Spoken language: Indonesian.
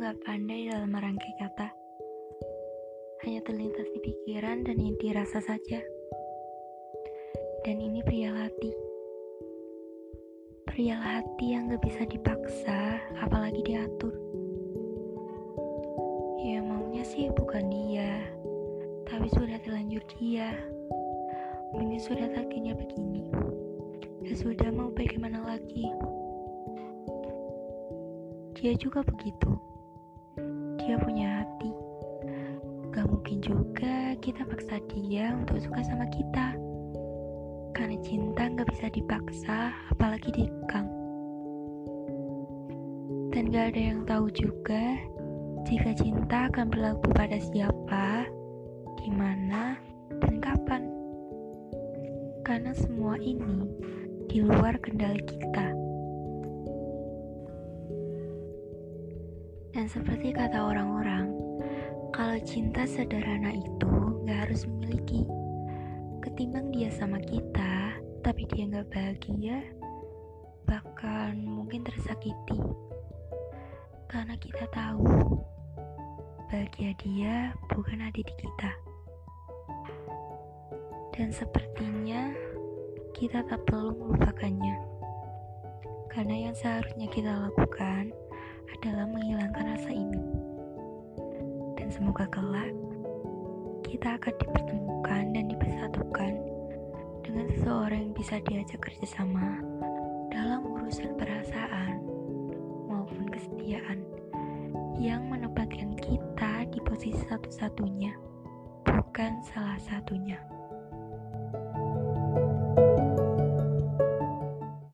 gak pandai dalam merangkai kata. Hanya terlintas di pikiran dan yang dirasa saja. Dan ini pria hati. Pria hati yang gak bisa dipaksa, apalagi diatur. Ya maunya sih bukan dia, tapi sudah terlanjur dia. Mungkin sudah takdirnya begini. Ya sudah mau bagaimana lagi. Dia juga begitu. Dia punya hati. Gak mungkin juga kita paksa dia untuk suka sama kita. Karena cinta gak bisa dipaksa, apalagi dikekang. Dan gak ada yang tahu juga jika cinta akan berlaku pada siapa, di mana, dan kapan. Karena semua ini di luar kendali kita. Dan seperti kata orang-orang, kalau cinta sederhana itu gak harus memiliki. Ketimbang dia sama kita, tapi dia gak bahagia, bahkan mungkin tersakiti. Karena kita tahu, bahagia dia bukan ada di kita. Dan sepertinya kita tak perlu melupakannya. Karena yang seharusnya kita lakukan adalah. Dan semoga kelak kita akan dipertemukan dan dipersatukan dengan seseorang yang bisa diajak kerjasama dalam urusan perasaan maupun kesetiaan yang menempatkan kita di posisi satu-satunya, bukan salah satunya.